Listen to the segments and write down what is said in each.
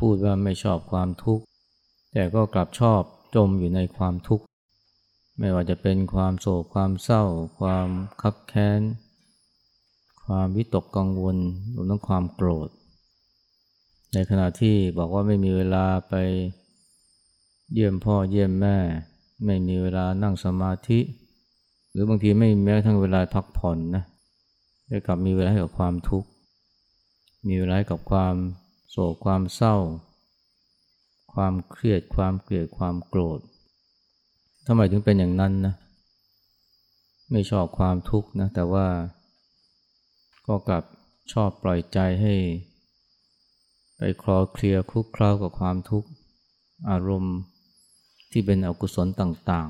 พูดว่าไม่ชอบความทุกข์ แต่ก็กลับชอบจมอยู่ในความทุกข์ ไม่ว่าจะเป็นความโศกความเศร้า ความคับแค้น ความวิตกกังวลรวมทั้งความโกรธ ในขณะที่บอกว่าไม่มีเวลาไปเยี่ยมพ่อเยี่ยมแม่ ไม่มีเวลานั่งสมาธิ หรือบางทีไม่แม้ทั้งเวลาพักผ่อนนะได้กลับมีเวลาให้กับความทุกข์มีเวลาให้กับความ โศกความเศร้า ความเครียดความเกลียดความโกรธทำไมถึงเป็นอย่างนั้นนะไม่ชอบความทุกข์นะแต่ว่าก็กลับชอบปล่อยใจให้ ไปคลอเคลียคุกคล้ากับความทุกข์ อารมณ์ที่เป็นอกุศลต่าง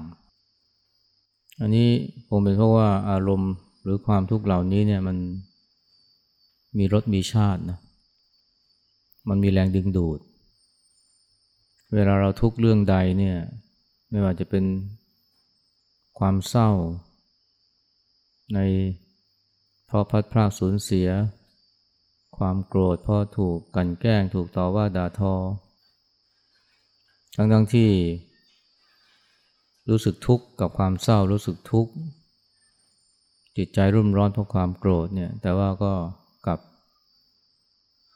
ๆ อันนี้คงเป็นเพราะว่าอารมณ์หรือความทุกข์เหล่านี้เนี่ยมันมีรสมีชาตินะ มันมีแรงดึงดูด เวลาเราทุกข์เรื่องใดเนี่ยไม่ว่าจะเป็นความเศร้า ในเพราะพัดพรากสูญเสีย ความโกรธเพราะถูกกันแกล้งถูกต่อว่าด่าทอ ทั้งทั้งที่ รู้สึกทุกข์กับความเศร้ารู้สึกทุกข์จิตใจรุ่มร้อนเพราะความโกรธเนี่ยแต่ว่าก็กลับ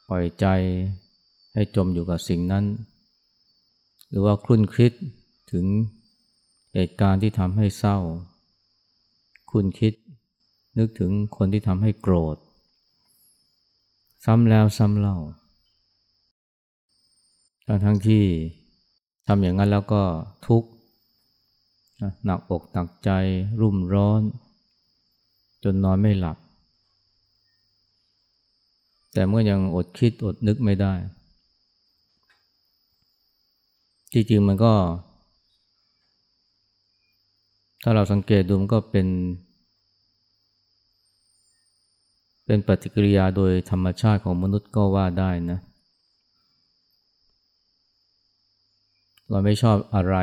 ปล่อยใจให้จมอยู่กับสิ่งนั้น หรือว่าคลุ่นคิดถึงเหตุการณ์ที่ทำให้เศร้า คุณคิดนึกถึงคนที่ทำให้โกรธ ซ้ำแล้วซ้ำเล่า ทั้งทั้งที่ทำอย่างนั้นแล้วก็ทุกข์หนักอกหนักใจรุ่มร้อน จนนอนไม่หลับ แต่เมื่อยังอดคิดอดนึกไม่ได้ จริงๆมันก็ ถ้าเราสังเกตดูมันก็เป็น เป็นปฏิกิริยาโดยธรรมชาติของมนุษย์ก็ว่าได้นะ เราไม่ชอบอะไร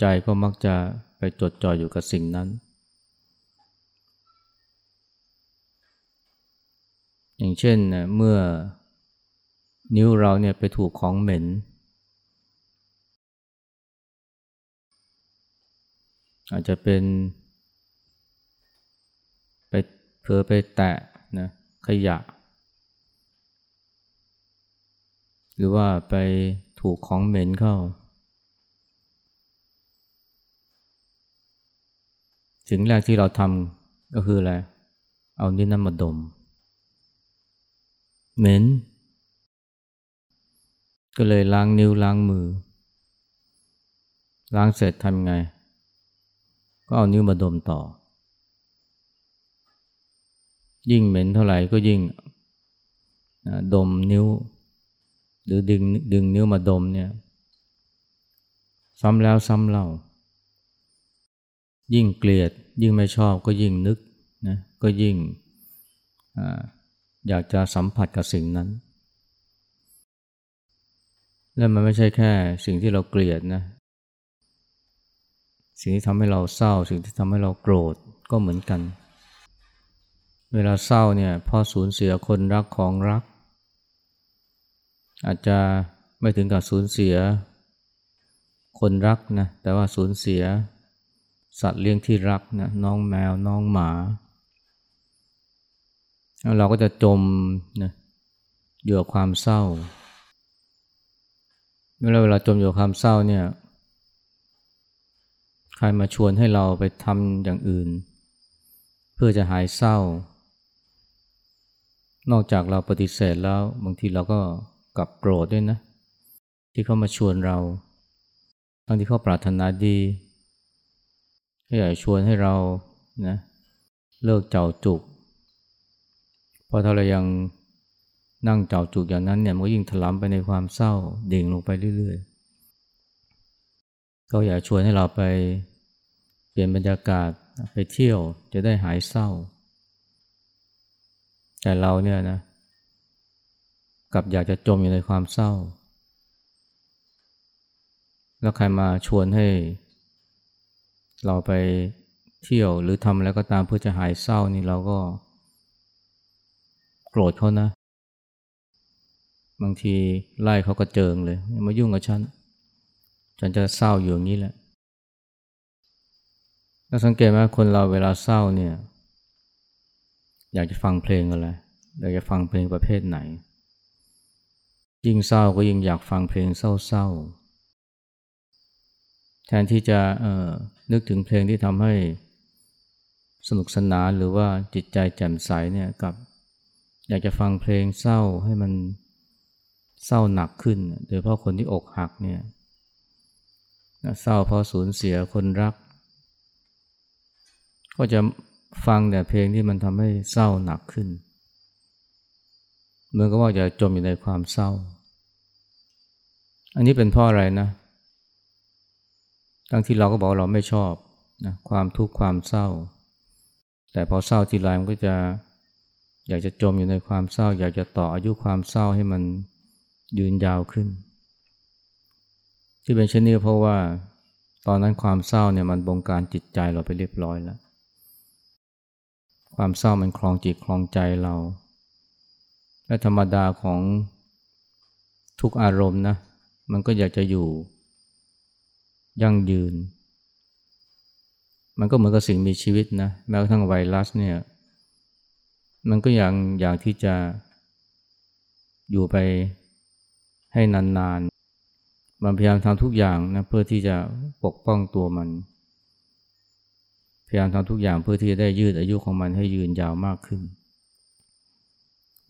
ใจก็มักจะไปจดจ่ออยู่กับสิ่งนั้น อย่างเช่นเมื่อนิ้วเราเนี่ยไปถูกของเหม็น อาจจะเป็น ไปเผลอไปแตะนะขยะ หรือว่าไปถูกของเหม็นเข้า สิ่งแรกที่เราทำก็คืออะไร เอานิ้วนั้นมาดม เหม็น ก็เลยล้างนิ้วล้างมือ ล้างเสร็จทำไง ก็เอานิ้วมาดมต่อ ยิ่งเหม็นเท่าไหร่ก็ยิ่งดมนิ้ว หรือดึงดึงนิ้วมาดมเนี่ยซ้ำแล้วซ้ำเล่า ยิ่งเกลียดยิ่งไม่ชอบก็ยิ่งนึกนะก็ยิ่ง อยากจะสัมผัสกับสิ่งนั้น และมันไม่ใช่แค่สิ่งที่เราเกลียดนะ สิ่งที่ทำให้เราเศร้า สิ่งที่ทำให้เราโกรธก็เหมือนกัน เวลาเศร้าเนี่ยพอสูญเสียคนรักของรัก อาจจะไม่ถึงกับสูญเสีย คนรักนะ แต่ว่าสูญเสีย สัตว์เลี้ยงที่รักนะ น้องแมว น้องหมา เราก็จะจมนะอยู่กับความเศร้าเมื่อเวลาจมอยู่กับความเศร้าเนี่ย ใครมาชวนให้เราไปทำอย่างอื่น เพื่อจะหายเศร้า นอกจากเราปฏิเสธแล้วบางทีเราก็กลับโกรธด้วยนะ ที่เขามาชวนเรา ทั้งที่เขาปรารถนาดีให้อยากชวนให้เรานะเลิกเจ้าจุก พอถ้าเรายังนั่งเจ้าจุกอย่างนั้นเนี่ยมันก็ยิ่งถลำไปในความเศร้าดิ่งลงไปเรื่อยๆ ก็อยากชวนให้เราไปเปลี่ยนบรรยากาศไปเที่ยวจะได้หายเศร้า แต่เราเนี่ยนะกลับอยากจะจมอยู่ในความเศร้า แล้วใครมาชวนให้ เราไปเที่ยวหรือทำอะไรก็ตามเพื่อจะหายเศร้านี่เราก็ โกรธเขานะ บางทีไล่เขาก็เจิงเลยมายุ่งกับฉัน ฉันจะเศร้าอยู่อย่างนี้แหละถ้าสังเกตไหมคนเราเวลาเศร้าเนี่ย อยากจะฟังเพลงอะไรอยากจะฟังเพลงประเภทไหน ยิ่งเศร้าก็ยิ่งอยากฟังเพลงเศร้าๆ แทนที่จะเออนึกถึงเพลงที่ทำให้สนุกสนานหรือว่าจิตใจแจ่มใสเนี่ยกับ อยากจะฟังเพลงเศร้าให้มันเศร้าหนักขึ้น โดยเฉพาะคนที่อกหักเนี่ยเศร้าเพราะสูญเสียคนรัก ก็จะฟังแต่เพลงที่มันทำให้เศร้าหนักขึ้น เหมือนกับว่าจะจมอยู่ในความเศร้า อันนี้เป็นเพราะอะไรนะทั้งที่เราก็บอกเราไม่ชอบนะความทุกข์ความเศร้า แต่พอเศร้าทีไรมันก็จะ อยากจะจมอยู่ในความเศร้า อยากจะต่ออายุความเศร้าให้มันยืนยาวขึ้น ที่เป็นเช่นนี้เพราะว่าตอนนั้นความเศร้าเนี่ยมันบงการจิตใจเราไปเรียบร้อยแล้ว ความเศร้ามันคลองจิตคลองใจเรา และธรรมดาของทุกอารมณ์นะมันก็อยากจะอยู่ยั่งยืน มันก็เหมือนกับสิ่งมีชีวิตนะแม้กระทั่งไวรัสเนี่ย มันก็ยังอยากที่จะอยู่ไปให้นานๆ มันพยายามทำทุกอย่างนะเพื่อที่จะปกป้องตัวมัน พยายามทำทุกอย่างเพื่อที่จะได้ยืดอายุของมันให้ยืนยาวมากขึ้น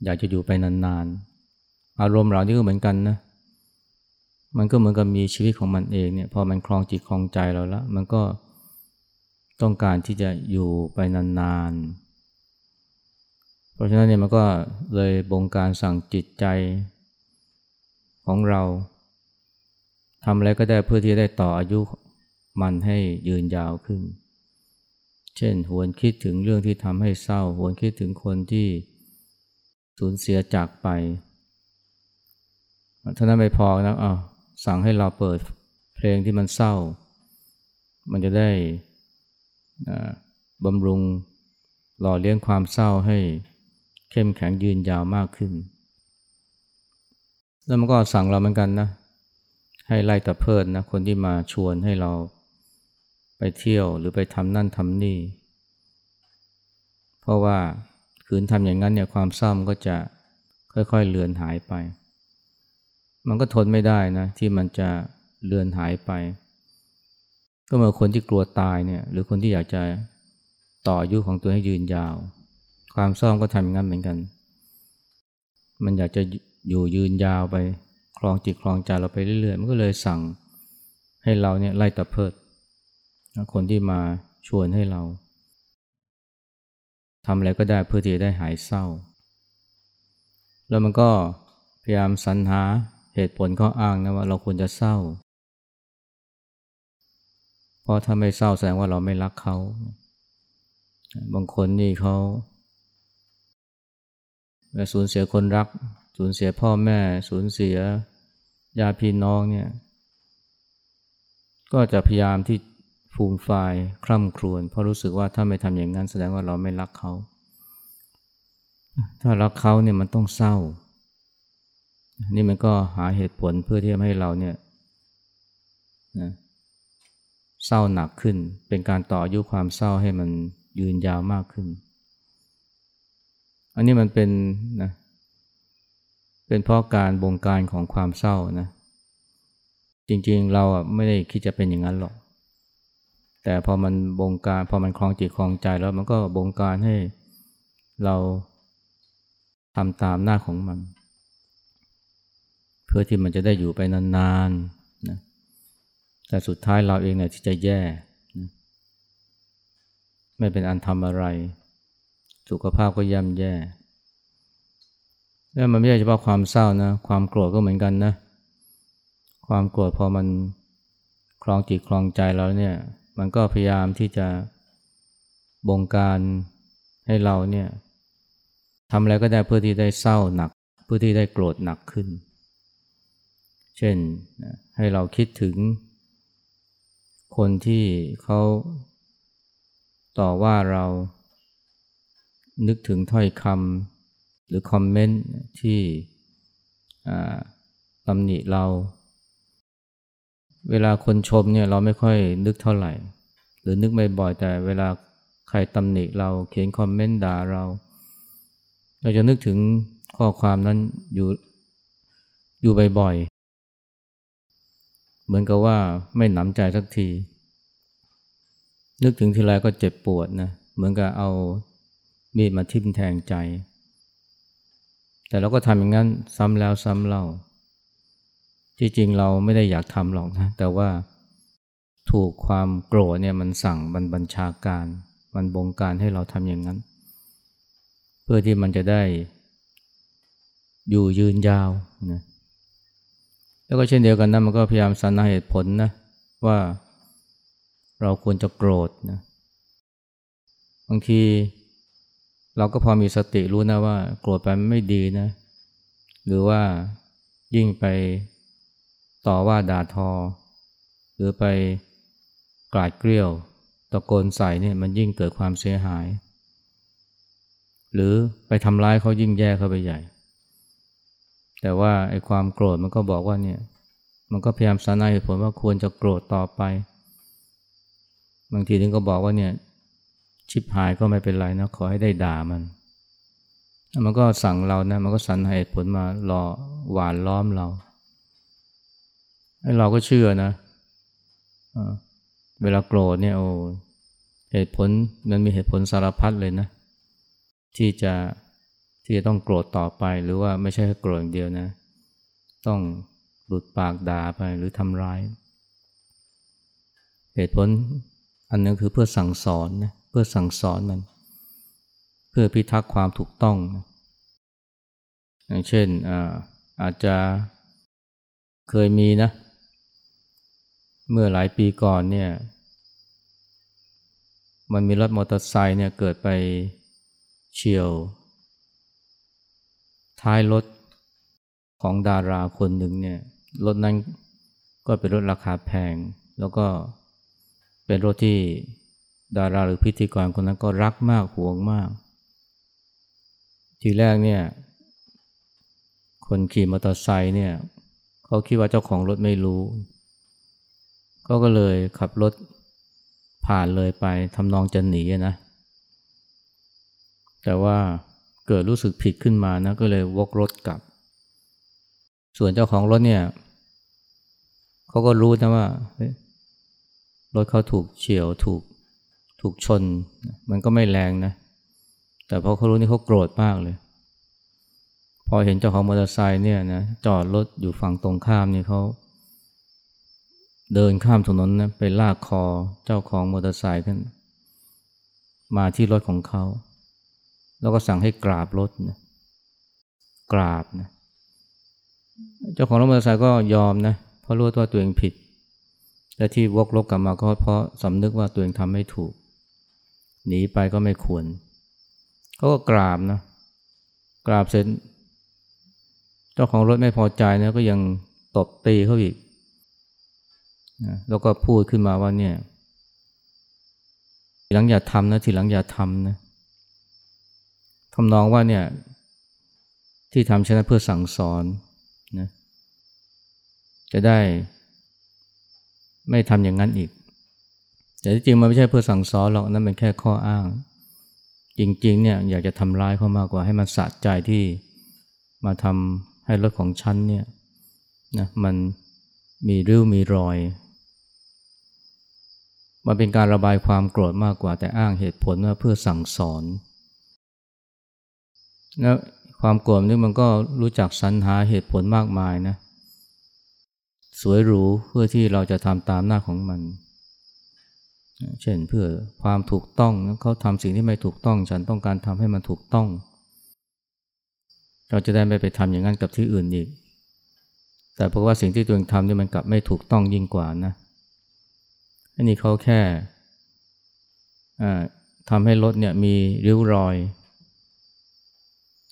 อยากจะอยู่ไปนานๆ อารมณ์เรานี่ก็เหมือนกันนะ มันก็เหมือนกับมีชีวิตของมันเองเนี่ย พอมันคลองจิตคลองใจเราแล้ว มันก็ต้องการที่จะอยู่ไปนานๆ เพราะฉะนั้นเนี่ยมันก็เลยบงการสั่งจิตใจของเราทำอะไรก็ได้เพื่อที่จะได้ต่ออายุมันให้ยืนยาวขึ้น เช่นหวนคิดถึงเรื่องที่ทำให้เศร้า หวนคิดถึงคนที่สูญเสียจากไปท่านั้นไม่พอนะอ้าวสั่งให้เราเปิดเพลงที่มันเศร้า มันจะได้บำรุงหล่อเลี้ยงความเศร้าให้ เข้มแข็งยืนยาวมากขึ้น แล้วมันก็สั่งเราเหมือนกันนะ ให้ไล่ตะเพิดนะ คนที่มาชวนให้เราไปเที่ยวหรือไปทำนั่นทำนี่ เพราะว่าขืนทำอย่างนั้นเนี่ยความเศร้ามันก็จะค่อยๆเลือนหายไป มันก็ทนไม่ได้นะ ที่มันจะเลือนหายไป ก็เมื่อคนที่กลัวตายเนี่ย หรือคนที่อยากจะต่ออายุของตัวให้ยืนยาว ความเศร้าก็ทำอย่างนั้นเหมือนกัน มันอยากจะอยู่ยืนยาวไปคลองจิตคลองใจเราไปเรื่อยๆ มันก็เลยสั่งให้เราเนี่ยไล่ตะเพิด คนที่มาชวนให้เราทำอะไรก็ได้เพื่อที่จะได้หายเศร้า แล้วมันก็พยายามสรรหาเหตุผลข้ออ้างนะว่าเราควรจะเศร้า เพราะถ้าไม่เศร้าแสดงว่าเราไม่รักเขา บางคนนี่เขา สูญเสียคนรัก สูญเสียพ่อแม่ สูญเสียญาติพี่น้องเนี่ย ก็จะพยายามที่ฟูมฟายคร่ำครวญเพราะรู้สึกว่าถ้าไม่ทำอย่างนั้นแสดงว่าเราไม่รักเขา ถ้ารักเขาเนี่ยมันต้องเศร้า นี่มันก็หาเหตุผลเพื่อที่จะให้เราเนี่ยนะเศร้าหนักขึ้น เป็นการต่ออายุความเศร้าให้มันยืนยาวมากขึ้น อันนี้มันเป็นนะเป็นเพราะการบงการของความเศร้านะ จริงๆเราอะไม่ได้คิดจะเป็นอย่างนั้นหรอก แต่พอมันบงการพอมันคลองจิตคลองใจแล้วมันก็บงการให้เราทำตามหน้าของมัน เพื่อที่มันจะได้อยู่ไปนานๆนะแต่สุดท้ายเราเองเนี่ยที่จะแย่ ไม่เป็นอันทำอะไร สุขภาพก็ย่ำแย่ แล้วมันไม่ใช่เฉพาะความเศร้านะ ความโกรธก็เหมือนกันนะ ความโกรธพอมันคลองจิตคลองใจเราเนี่ย มันก็พยายามที่จะบงการให้เราเนี่ยทำอะไรก็ได้เพื่อที่ได้เศร้าหนัก เพื่อที่ได้โกรธหนักขึ้น เช่นให้เราคิดถึง คนที่เขาต่อว่าเรา นึกถึงถ้อยคำหรือคอมเมนต์ที่ตำหนิเรา เวลาคนชมเนี่ยเราไม่ค่อยนึกเท่าไหร่ หรือนึกไม่บ่อยแต่เวลาใครตำหนิเราเขียนคอมเมนต์ด่าเรา เราจะนึกถึงข้อความนั้นอยู่อยู่บ่อยๆ เหมือนกับว่าไม่หนำใจสักที นึกถึงทีไรก็เจ็บปวดนะ เหมือนกับเอา มีดมาทิ่มแทงใจ แต่เราก็ทำอย่างนั้นซ้ำแล้วซ้ำเล่า ที่จริงเราไม่ได้อยากทำหรอกนะ แต่ว่าถูกความโกรธเนี่ยมันสั่งบันบัญชาการ มันบงการให้เราทำอย่างนั้น เพื่อที่มันจะได้ อยู่ยืนยาวนะแล้วก็เช่นเดียวกันนะมันก็พยายามสรรหาเหตุผลนะว่าเราควรจะโกรธนะบางที เราก็พอมีสติรู้นะว่า โกรธไปไม่ดีนะ หรือว่ายิ่งไปต่อว่าด่าทอ หรือไปกลาดเกลียวตะโกนใส่เนี่ยมันยิ่งเกิดความเสียหาย หรือไปทำร้ายเขายิ่งแย่เข้าไปใหญ่ แต่ว่าไอ้ความโกรธมันก็บอกว่าเนี่ยมันก็พยายามสานเหตุผลว่าควรจะโกรธต่อไป บางทีนึงก็บอกว่าเนี่ย ชิบหายก็ไม่เป็นไรนะขอให้ได้ด่ามัน มันก็สั่งเรานะมันก็สรรเหตุผลมาหล่อหวานล้อมเราให้เราก็เชื่อนะเวลาโกรธเนี่ยโอ้เหตุผลมันมีเหตุผลสารพัดเลยนะ ที่จะที่จะต้องโกรธต่อไปหรือว่าไม่ใช่โกรธอย่างเดียวนะ ต้องหลุดปากด่าไปหรือทำร้าย เหตุผลอันนึงคือเพื่อสั่งสอนนะ พื่อสั่งสอนมัน เพื่อพิทักษ์ความถูกต้องอย่างเช่นอาอาจจะเคยมีนะ เมื่อหลายปีก่อนเนี่ย มันมีรถมอเตอร์ไซค์เนี่ยเกิดไปเฉียว ท้ายรถของดาราคนหนึ่งเนี่ยรถนั้นก็เป็นรถราคาแพง แล้วก็เป็นรถที่ ดาราหรือพิธีกรคนนั้นก็รักมากห่วงมาก ทีแรกเนี่ย คนขี่มอเตอร์ไซค์เนี่ยเขาคิดว่าเจ้าของรถไม่รู้ ก็ก็เลยขับรถผ่านเลยไปทำนองจะหนีนะ แต่ว่าเกิดรู้สึกผิดขึ้นมานะก็เลยวกรถกลับ ส่วนเจ้าของรถเนี่ยเขาก็รู้นะว่ารถเขาถูกเฉียวถูก ถูกชน มันก็ไม่แรงนะ แต่พอเขารู้นี่เขาโกรธมากเลย พอเห็นเจ้าของมอเตอร์ไซค์เนี่ยนะจอดรถอยู่ฝั่งตรงข้ามนี่เขาเดินข้ามถนนนะไปลากคอเจ้าของมอเตอร์ไซค์ขึ้น มาที่รถของเขา แล้วก็สั่งให้กราบรถนะกราบนะเจ้าของรถมอเตอร์ไซค์ก็ยอมนะเพราะรู้ว่าตัวเองผิด และที่วกลบกลับมาก็เพราะสำนึกว่าตัวเองทำไม่ถูก หนีไปก็ไม่ควรเขาก็กราบนะกราบเสร็จ เจ้าของรถไม่พอใจนะก็ยังตบตีเขาอีกนะแล้วก็พูดขึ้นมาว่าเนี่ยทีหลังอย่าทำนะทีหลังอย่าทำนะทำนองว่าเนี่ย ที่ทำเช่นนั้นเพื่อสั่งสอนนะจะได้ไม่ทำอย่างนั้นอีก แต่ที่จริงมันไม่ใช่เพื่อสั่งสอนหรอกนั่นเป็นแค่ข้ออ้าง จริงๆเนี่ยอยากจะทำร้ายเขามากกว่าให้มันสะใจที่มาทำให้รถของฉันเนี่ยนะมันมีริ้วมีรอยมันเป็นการระบายความโกรธมากกว่าแต่อ้างเหตุผลว่าเพื่อสั่งสอนแล้วความโกรธนี่มันก็รู้จักสรรหาเหตุผลมากมายนะ สวยหรูเพื่อที่เราจะทำตามหน้าของมัน เช่นเพื่อความถูกต้องเขาทำสิ่งที่ไม่ถูกต้อง ฉันต้องการทำให้มันถูกต้อง เราจะได้ไม่ไปทำอย่างนั้นกับที่อื่นอีก แต่เพราะว่าสิ่งที่ตัวเองทำนี่มันกลับไม่ถูกต้องยิ่งกว่านะอันนี้เขาแค่ทำให้รถเนี่ยมีริ้วรอย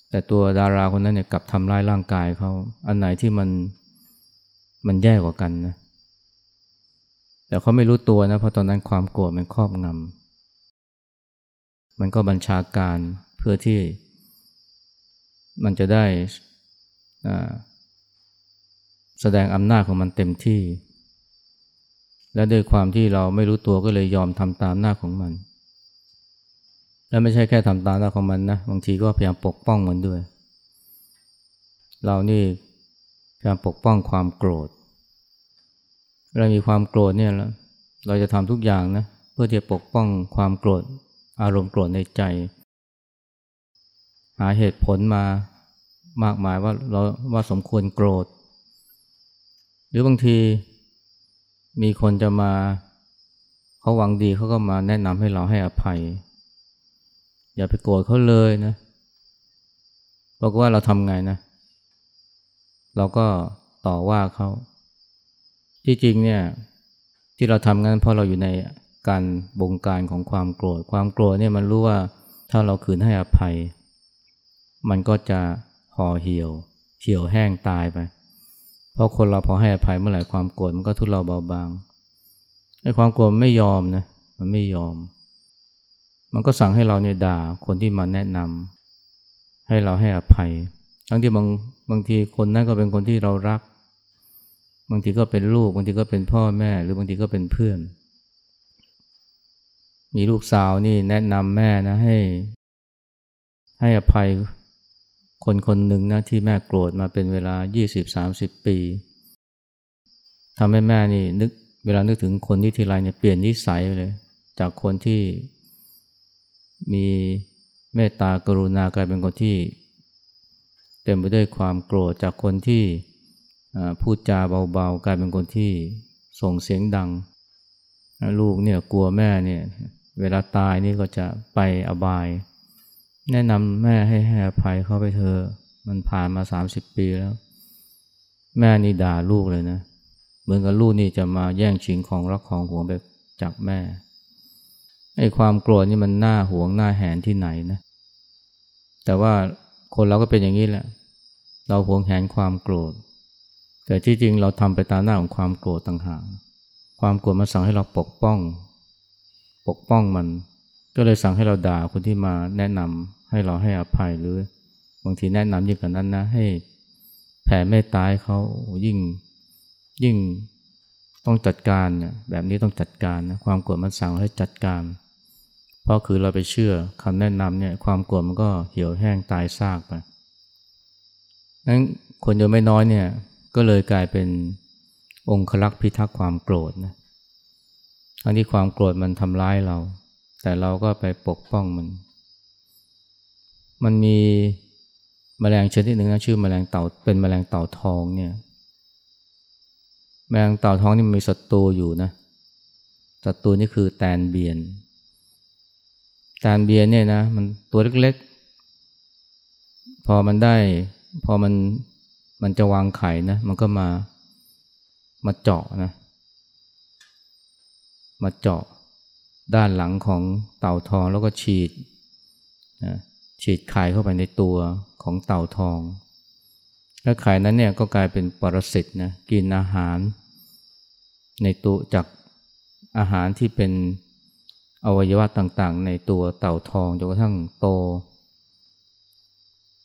แต่ตัวดาราคนนั้นเนี่ยกลับทำร้ายร่างกายเขาอันไหนที่มันมันแย่กว่ากันนะ แต่เขาไม่รู้ตัวนะเพราะตอนนั้นความโกรธมันครอบงำมันก็บัญชาการเพื่อที่ มันจะได้แสดงอำนาจของมันเต็มที่ และด้วยความที่เราไม่รู้ตัวก็เลยยอมทำตามหน้าของมัน และไม่ใช่แค่ทำตามหน้าของมันนะบางทีก็พยายามปกป้องมันด้วย เรานี่พยายามปกป้องความโกรธ เรามีความโกรธเนี่ยเราจะทำทุกอย่างนะเพื่อจะปกป้องความโกรธอารมณ์โกรธในใจ หาเหตุผลมามากมายว่าเราว่าสมควรโกรธ หรือบางทีมีคนจะมาเขาหวังดีเขาก็มาแนะนำให้เราให้อภัย อย่าไปโกรธเขาเลยนะบอกว่าเราทำไงนะ เราก็ต่อว่าเขา ที่จริงเนี่ยที่เราทำงั้นเพราะเราอยู่ในการบงการของความโกรธ ความโกรธเนี่ยมันรู้ว่าถ้าเราคืนให้อภัย มันก็จะห่อเหี่ยวเหี่ยวแห้งตายไป เพราะคนเราพอให้อภัยเมื่อไหร่ความโกรธมันก็ทุเลาเบาบางไอ้ความโกรธไม่ยอมนะมันไม่ยอม มันก็สั่งให้เราเนี่ยด่าคนที่มาแนะนำให้เราให้อภัย ทั้งที่บางบางทีคนนั้นก็เป็นคนที่เรารัก บางทีก็เป็นลูก บางทีก็เป็นพ่อแม่ หรือบางทีก็เป็นเพื่อน มีลูกสาวนี่แนะนำแม่นะให้ ให้อภัยคนคนหนึ่งนะที่แม่โกรธมาเป็นเวลา 20-30 ปีทำให้แม่นี่นึกเวลานึกถึงคนที่ทีไรเนี่ยเปลี่ยนนิสัยเลย จากคนที่มีเมตตากรุณากลายเป็นคนที่ เต็มไปด้วยความโกรธจากคนที่ พูดจาเบาๆ กลายเป็นคนที่ส่งเสียงดัง ลูกเนี่ยกลัวแม่เนี่ยเวลาตายนี่ก็จะไปอบาย แนะนำแม่ให้ให้อภัยเขาไปเธอ มันผ่านมาสามสิบปีแล้ว แม่นี่ด่าลูกเลยนะ เหมือนกับลูกนี่จะมาแย่งชิงของรักของห่วงไปจากแม่ไอ้ความโกรธนี่มันน่าห่วงน่าแหนที่ไหนนะ แต่ว่าคนเราก็เป็นอย่างนี้แหละ เราห่วงแหนความโกรธ แต่ที่จริงเราทำไปตามหน้าของความโกรธต่างหากความโกรธมาสั่งให้เราปกป้อง ปกป้องมัน ก็เลยสั่งให้เราด่าคนที่มาแนะนำให้เราให้อภัยหรือบางทีแนะนำยิ่งกว่านั้นนะให้แผ่เมตตาเขายิ่งยิ่งต้องจัดการเนี่ยแบบนี้ต้องจัดการนะความโกรธมันสั่งให้จัดการ เพราะคือเราไปเชื่อคำแนะนำเนี่ยความโกรธมันก็เหี่ยวแห้งตายซากไปนั้นคนเยอะไม่น้อยเนี่ย ก็เลยกลายเป็นองค์ลักษ์พิทักษ์ความโกรธนะทั้งที่ความโกรธมันทำร้ายเรา แต่เราก็ไปปกป้องมัน มันมีมแมลงชนิดหนึ่งนะชื่อมแมลงเต่าเป็นมแมลงเต่าทองเนี่ยแมลงเต่าทองนี่มีศัตรูอยู่นะศัตรูนี่คือแตนเบียน แตนเบียนเนี่ยนะมันตัวเล็กๆ พอมันได้พอมัน มันจะวางไข่นะ มันก็มา มาเจาะนะ มาเจาะด้านหลังของเต่าทองแล้วก็ฉีดนะฉีดไข่เข้าไปในตัวของเต่าทอง และไข่นั้นเนี่ยก็กลายเป็นปรสิตนะกินอาหาร ในตัวจากอาหารที่เป็นอวัยวะต่างๆ ในตัวเต่าทองจนกระทั่งโต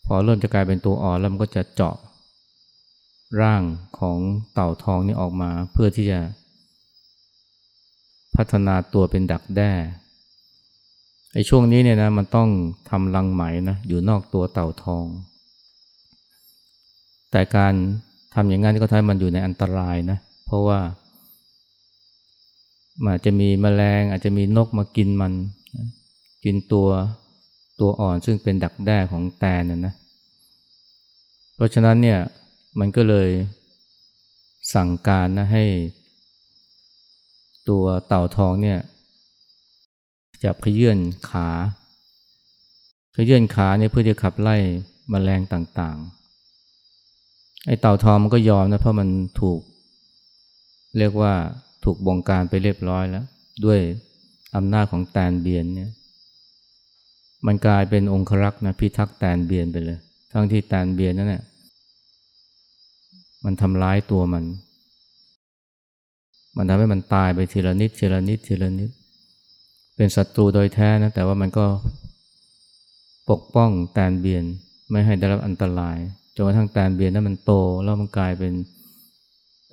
พอเริ่มจะกลายเป็นตัวอ่อนแล้วมันก็จะเจาะ ร่างของเต่าทองนี่ออกมาเพื่อที่จะพัฒนาตัวเป็นดักแด้ไอ้ช่วงนี้เนี่ยนะมันต้องทำรังไหมนะอยู่นอกตัวเต่าทอง แต่การทำอย่างนั้นก็ทำให้มันอยู่ในอันตรายนะเพราะว่ามันอาจจะมีแมลงอาจจะมีนกมากินมัน กินตัวตัวอ่อนซึ่งเป็นดักแด้ของแตนนะนะเพราะฉะนั้นเนี่ย มันก็เลยสั่งการนะให้ ตัวเต่าทองเนี่ยจับขยื่นขาขยื่นขาเนี่ยเพื่อจะขับไล่มแมลงต่างๆ ไอ้เต่าทองมันก็ยอมนะเพราะมันถูก เรียกว่าถูกบงการไปเรียบร้อยแล้ว ด้วยอำนาจของแตนเบียนเนี่ยมันกลายเป็นองครักษ์นะพิทักษ์แตนเบียนไปเลย ทั้งที่แตนเบียนนั่นแหละ มันทำร้ายตัวมัน มันทำให้มันตายไปทีละนิดทีละนิดทีละนิด เป็นศัตรูโดยแท้นะแต่ว่ามันก็ปกป้องแตนเบียนไม่ให้ได้รับอันตรายจนกระทั่งแตนเบียนนั้นมันโตแล้วมันกลายเป็น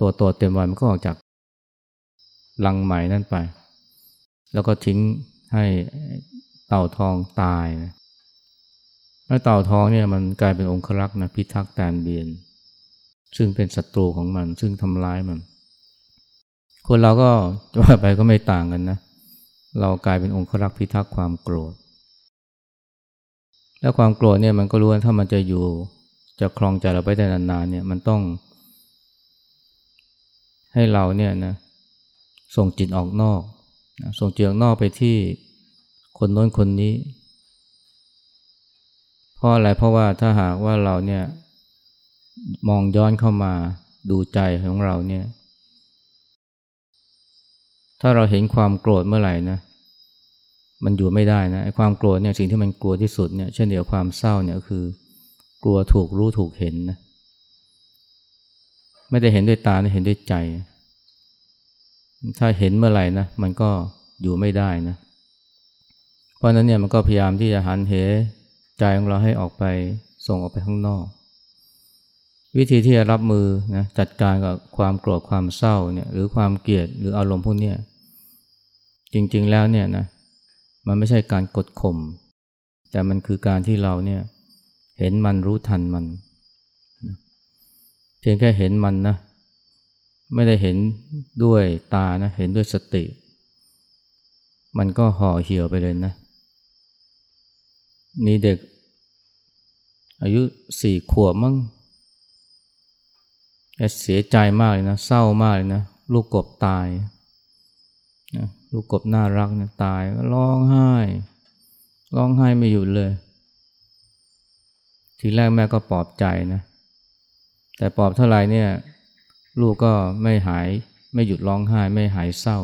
ตัวโตเต็มวัยมันก็ออกจากลังใหม่นั่นไป แล้วก็ทิ้งให้เต่าทองตายนะแล้วเต่าทองเนี่ยมันกลายเป็นองครักษ์นะพิทักษ์แตนเบียน ซึ่งเป็นศัตรูของมัน ซึ่งทำร้ายมัน คนเราก็ว่าไปก็ไม่ต่างกันนะ เรากลายเป็นองครักษ์พิทักษ์ความโกรธ แล้วความโกรธเนี่ยมันก็รู้ว่าถ้ามันจะอยู่จะคลองใจเราไปได้นานๆเนี่ยมันต้อง ให้เราเนี่ยนะส่งจิตออกนอก ส่งจิตออกนอกไปที่คนโน้นคนนี้ เพราะอะไรเพราะว่าถ้าหากว่าเราเนี่ย มองย้อนเข้ามาดูใจของเราเนี่ย ถ้าเราเห็นความโกรธเมื่อไหร่นะมันอยู่ไม่ได้นะความโกรธเนี่ยสิ่งที่มันกลัวที่สุดเนี่ยเช่นเดียวความเศร้าเนี่ยคือ กลัวถูกรู้ถูกเห็นนะไม่ได้เห็นด้วยตาเห็นด้วยใจ ถ้าเห็นเมื่อไหร่นะมันก็อยู่ไม่ได้นะเพราะนั้นเนี่ยมันก็พยายามที่จะหันเหใจของเราให้ออกไปส่งออกไปข้างนอก วิธีที่จะรับมือนะจัดการกับความโกรธความเศร้าเนี่ยหรือความเกลียดหรืออารมณ์พวกนี้จริงๆแล้วเนี่ยนะมันไม่ใช่การกดข่มแต่มันคือการที่เราเนี่ยเห็นมันรู้ทันมันเพียงแค่เห็นมันนะไม่ได้เห็นด้วยตานะเห็นด้วยสติ มันก็ห่อเหี่ยวไปเลยนะมีเด็กอายุสี่ขวบมั้ง เสียใจมากเลยนะเศร้ามากเลยนะลูกกบตายนะลูกกบน่ารักนะตายก็ร้องไห้ร้องไห้ไม่หยุดเลย ทีแรกแม่ก็ปลอบใจนะแต่ปลอบเท่าไหร่เนี่ยลูกก็ไม่หายไม่หยุดร้องไห้ไม่หายเศร้า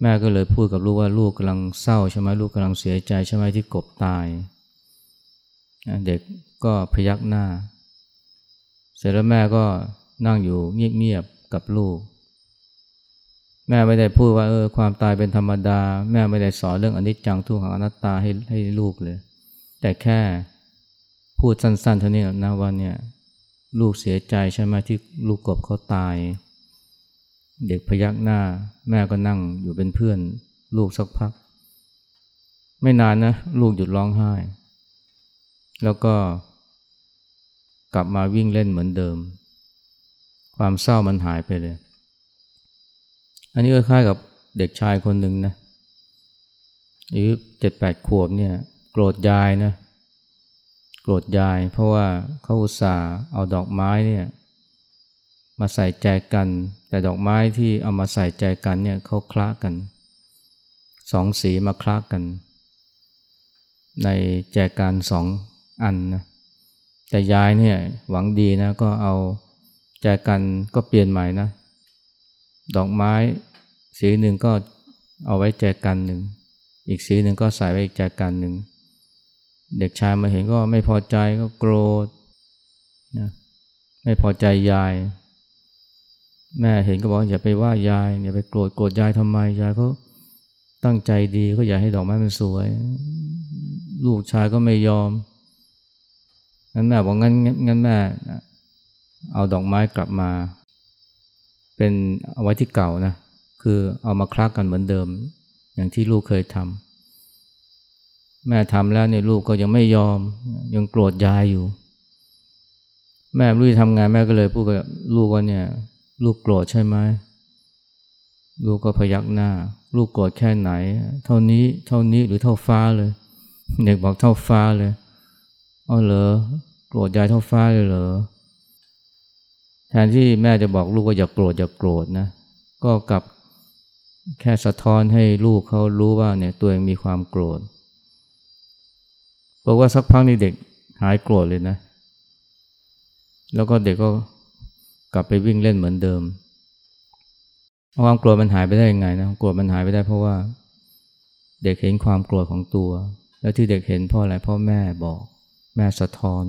แม่ก็เลยพูดกับลูกว่าลูกกำลังเศร้าใช่ไหมลูกกำลังเสียใจใช่ไหมที่กบตาย เด็กก็พยักหน้า เสร็จแล้วแม่ก็นั่งอยู่เงียบๆกับลูก แม่ไม่ได้พูดว่าเออความตายเป็นธรรมดา แม่ไม่ได้สอนเรื่องอนิจจังทุกขังอนัตตาให้ให้ลูกเลย แต่แค่พูดสั้นๆเท่านี้นะว่าเนี่ยลูกเสียใจใช่ไหมที่ลูกกบเขาตาย เด็กพยักหน้า แม่ก็นั่งอยู่เป็นเพื่อน ลูกสักพัก ไม่นานนะ ลูกหยุดร้องไห้ แล้วก็ กลับมาวิ่งเล่นเหมือนเดิม ความเศร้ามันหายไปเลย อันนี้ก็คล้ายกับเด็กชายคนหนึ่งนะอายุเจ็ดแปดขวบเนี่ยโกรธยายนะโกรธยาย เพราะว่าเขาอุตส่าห์เอาดอกไม้เนี่ยมาใส่ใจกัน แต่ดอกไม้ที่เอามาใส่ใจกันเนี่ยเขาคล้ากันสองสีมาคล้ากัน ในแจกันสองอันนะ แต่ยายเนี่ยหวังดีนะก็เอาแจกันก็เปลี่ยนใหม่นะ ดอกไม้สีหนึ่งก็เอาไว้แจกันหนึ่ง อีกสีหนึ่งก็ใส่ไว้อีกแจกันหนึ่ง เด็กชายมาเห็นก็ไม่พอใจก็โกรธนะไม่พอใจยาย แม่เห็นก็บอกอย่าไปว่ายายอย่าไปโกรธโกรธยายทำไมยายเขาตั้งใจดีก็อยากให้ดอกไม้มันสวย ลูกชายก็ไม่ยอม งั้นแม่บอกงั้นงั้นแม่เอาดอกไม้กลับมา เป็นเอาไว้ที่เก่านะคือเอามาคลักกันเหมือนเดิม อย่างที่ลูกเคยทำแม่ทำแล้วเนี่ยลูกก็ยังไม่ยอม ยังโกรธยายอยู่ แม่รู้จะทำงานแม่ก็เลยพูดกับลูกว่าเนี่ย ลูกโกรธใช่ไหมลูกก็พยักหน้า ลูกโกรธแค่ไหน เท่านี้เท่านี้หรือเท่าฟ้าเลย เด็กบอกเท่าฟ้าเลย อ๋อเหรอโกรธยายเท่าฟ้าเลยเหรอแทนที่แม่จะบอกลูกว่าอย่าโกรธอย่าโกรธนะ ก็กลับแค่สะท้อนให้ลูกเขารู้ว่าเนี่ยตัวเองมีความโกรธบอกว่าสักพักนี่เด็กหายโกรธเลยนะ แล้วก็เด็กก็กลับไปวิ่งเล่นเหมือนเดิมความโกลัวมันหายไปได้ยังไงนะโกลัวมันหายไปได้เพราะว่า เด็กเห็นความโกลัวของตัว แล้วที่เด็กเห็นเพราะอะไรพราะแม่บอก แม่สะท้อน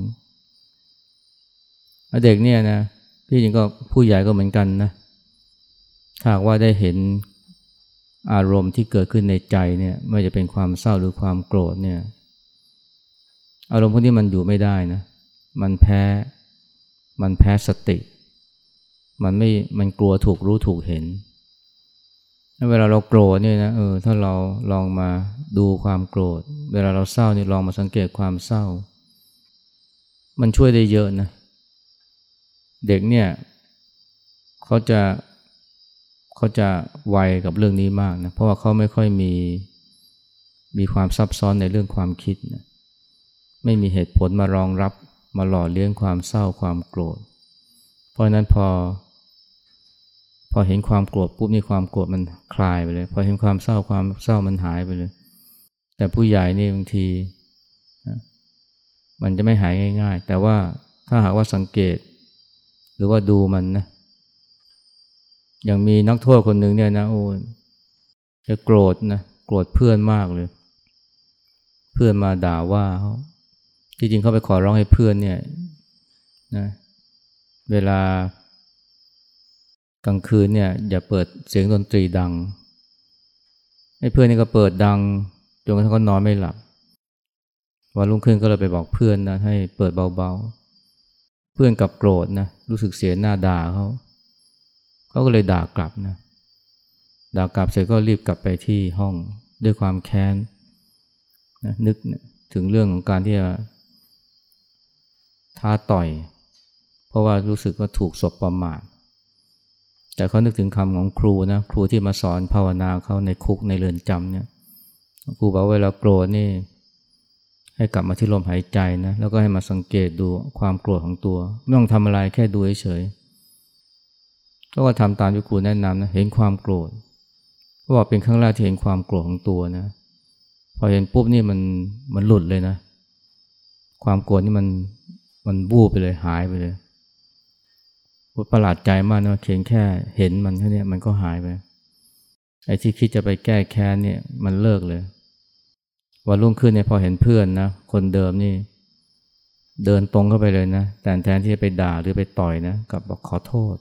เด็กเนี่ยนะพี่จริงก็ผู้ใหญ่ก็เหมือนกันนะถ้าว่าได้เห็นอารมณ์ที่เกิดขึ้นในใจเนี่ยไม่จะเป็นความเศร้าหรือความโกรธเนี่ย อารมณ์พวกนี้มันอยู่ไม่ได้นะ มันแพ้ มันแพ้สติ มันไม่มันกลัวถูกรู้ถูกเห็นเวลาเราโกรธเนี่ยนะเออถ้าเราลองมาดูความโกรธ เวลาเราเศร้านี่ลองมาสังเกตความเศร้า มันช่วยได้เยอะนะ เด็กเนี่ยเขาจะเขาจะไวกับเรื่องนี้มากนะ เพราะว่าเขาไม่ค่อยมีมีความซับซ้อนในเรื่องความคิดนะไม่มีเหตุผลมารองรับมาหล่อเลี้ยงความเศร้าความโกรธ เพราะนั้นพอ พอเห็นความโกรธปุ๊บนี่ความโกรธมันคลายไปเลย พอเห็นความเศร้าความเศร้ามันหายไปเลย แต่ผู้ใหญ่นี่บางที มันจะไม่หายง่าย ๆ แต่ว่าถ้าหากว่าสังเกต หรือว่าดูมันนะอย่างมีนักโทษคนหนึ่งเนี่ยนะโอ้จะโกรธนะโกรธเพื่อนมากเลย เพื่อนมาด่าว่าเขาจริงๆเขาไปขอร้องให้เพื่อนเนี่ยนะเวลากลางคืนเนี่ยอย่าเปิดเสียงดนตรีดังให้เพื่อนนี่ก็เปิดดังจนกระทั่งเขานอนไม่หลับ วันรุ่งขึ้นก็เลยไปบอกเพื่อนนะให้เปิดเบาๆ เพื่อนกับโกรธนะรู้สึกเสียหน้าด่าเขาเขาก็เลยด่ากลับนะด่ากลับเสร็จก็รีบกลับไปที่ห้องด้วยความแค้นนะนึกถึงเรื่องของการที่จะท้าต่อย เพราะว่ารู้สึกว่าถูกศพประมาทแต่เขานึกถึงคำของครูนะครูที่มาสอนภาวนาเขาในคุกในเรือนจำเนี่ยครูบอกเวลาโกรธนี่ ให้กลับมาที่ลมหายใจนะแล้วก็ให้มาสังเกตดูความโกรธของตัว ไม่ต้องทำอะไรแค่ดูเฉยๆก็ว่าทำตามที่ครูแนะนำนะเห็นความโกรธก็บอกเป็นครั้งแรกที่เห็นความโกรธของตัวนะพอเห็นปุ๊บนี่มันมันหลุดเลยนะ ความโกรธนี่มันมันบูบไปเลยหายไปเลยประหลาดใจมากนะเขียนแค่เห็นมันแค่นี้มันก็หายไปไอ้ที่คิดจะไปแก้แค้นเนี่ยมันเลิกเลย วันรุ่งขึ้นเนี่ยพอเห็นเพื่อนนะคนเดิมนี่ เดินตรงเข้าไปเลยนะ แต่แทนที่จะไปด่าหรือไปต่อยนะกลับบอกขอโทษ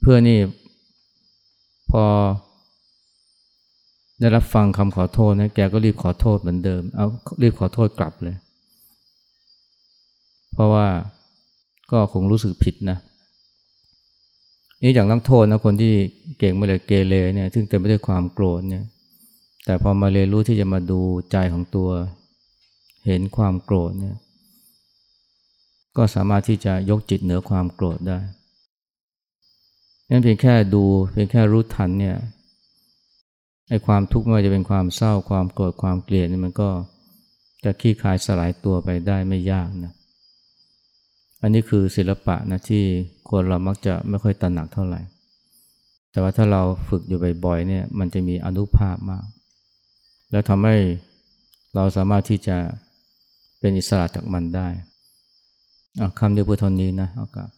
เพื่อนนี่ พอ ได้รับฟังคำขอโทษนะแกก็รีบขอโทษเหมือนเดิม เอารีบขอโทษกลับเลย เพราะว่าก็คงรู้สึกผิดนะนี่อย่างนักโทษนะคนที่เก่งมาเลยเกเรเนี่ย ซึ่งเต็มไปด้วยความโกรธเนี่ย แต่พอมาเรียนรู้ที่จะมาดูใจของตัว เห็นความโกรธเนี่ย ก็สามารถที่จะยกจิตเหนือความโกรธได้งั้นเพียงแค่ดูเพียงแค่รู้ทันเนี่ยไอ้ความทุกข์ไม่ว่าจะเป็นความเศร้าความโกรธความเกลียดนี่มันก็จะคลี่คลายสลายตัวไปได้ไม่ยากนะ อันนี้คือศิลปะนะที่คนเรามักจะไม่ค่อยตระหนักเท่าไหร่ แต่ว่าถ้าเราฝึกอยู่บ่อยๆเนี่ยมันจะมีอนุภาพมาก แล้วทำให้เราสามารถที่จะเป็นอิสระจากมันได้คำเดียวพูดเท่านี้นะเอากาศ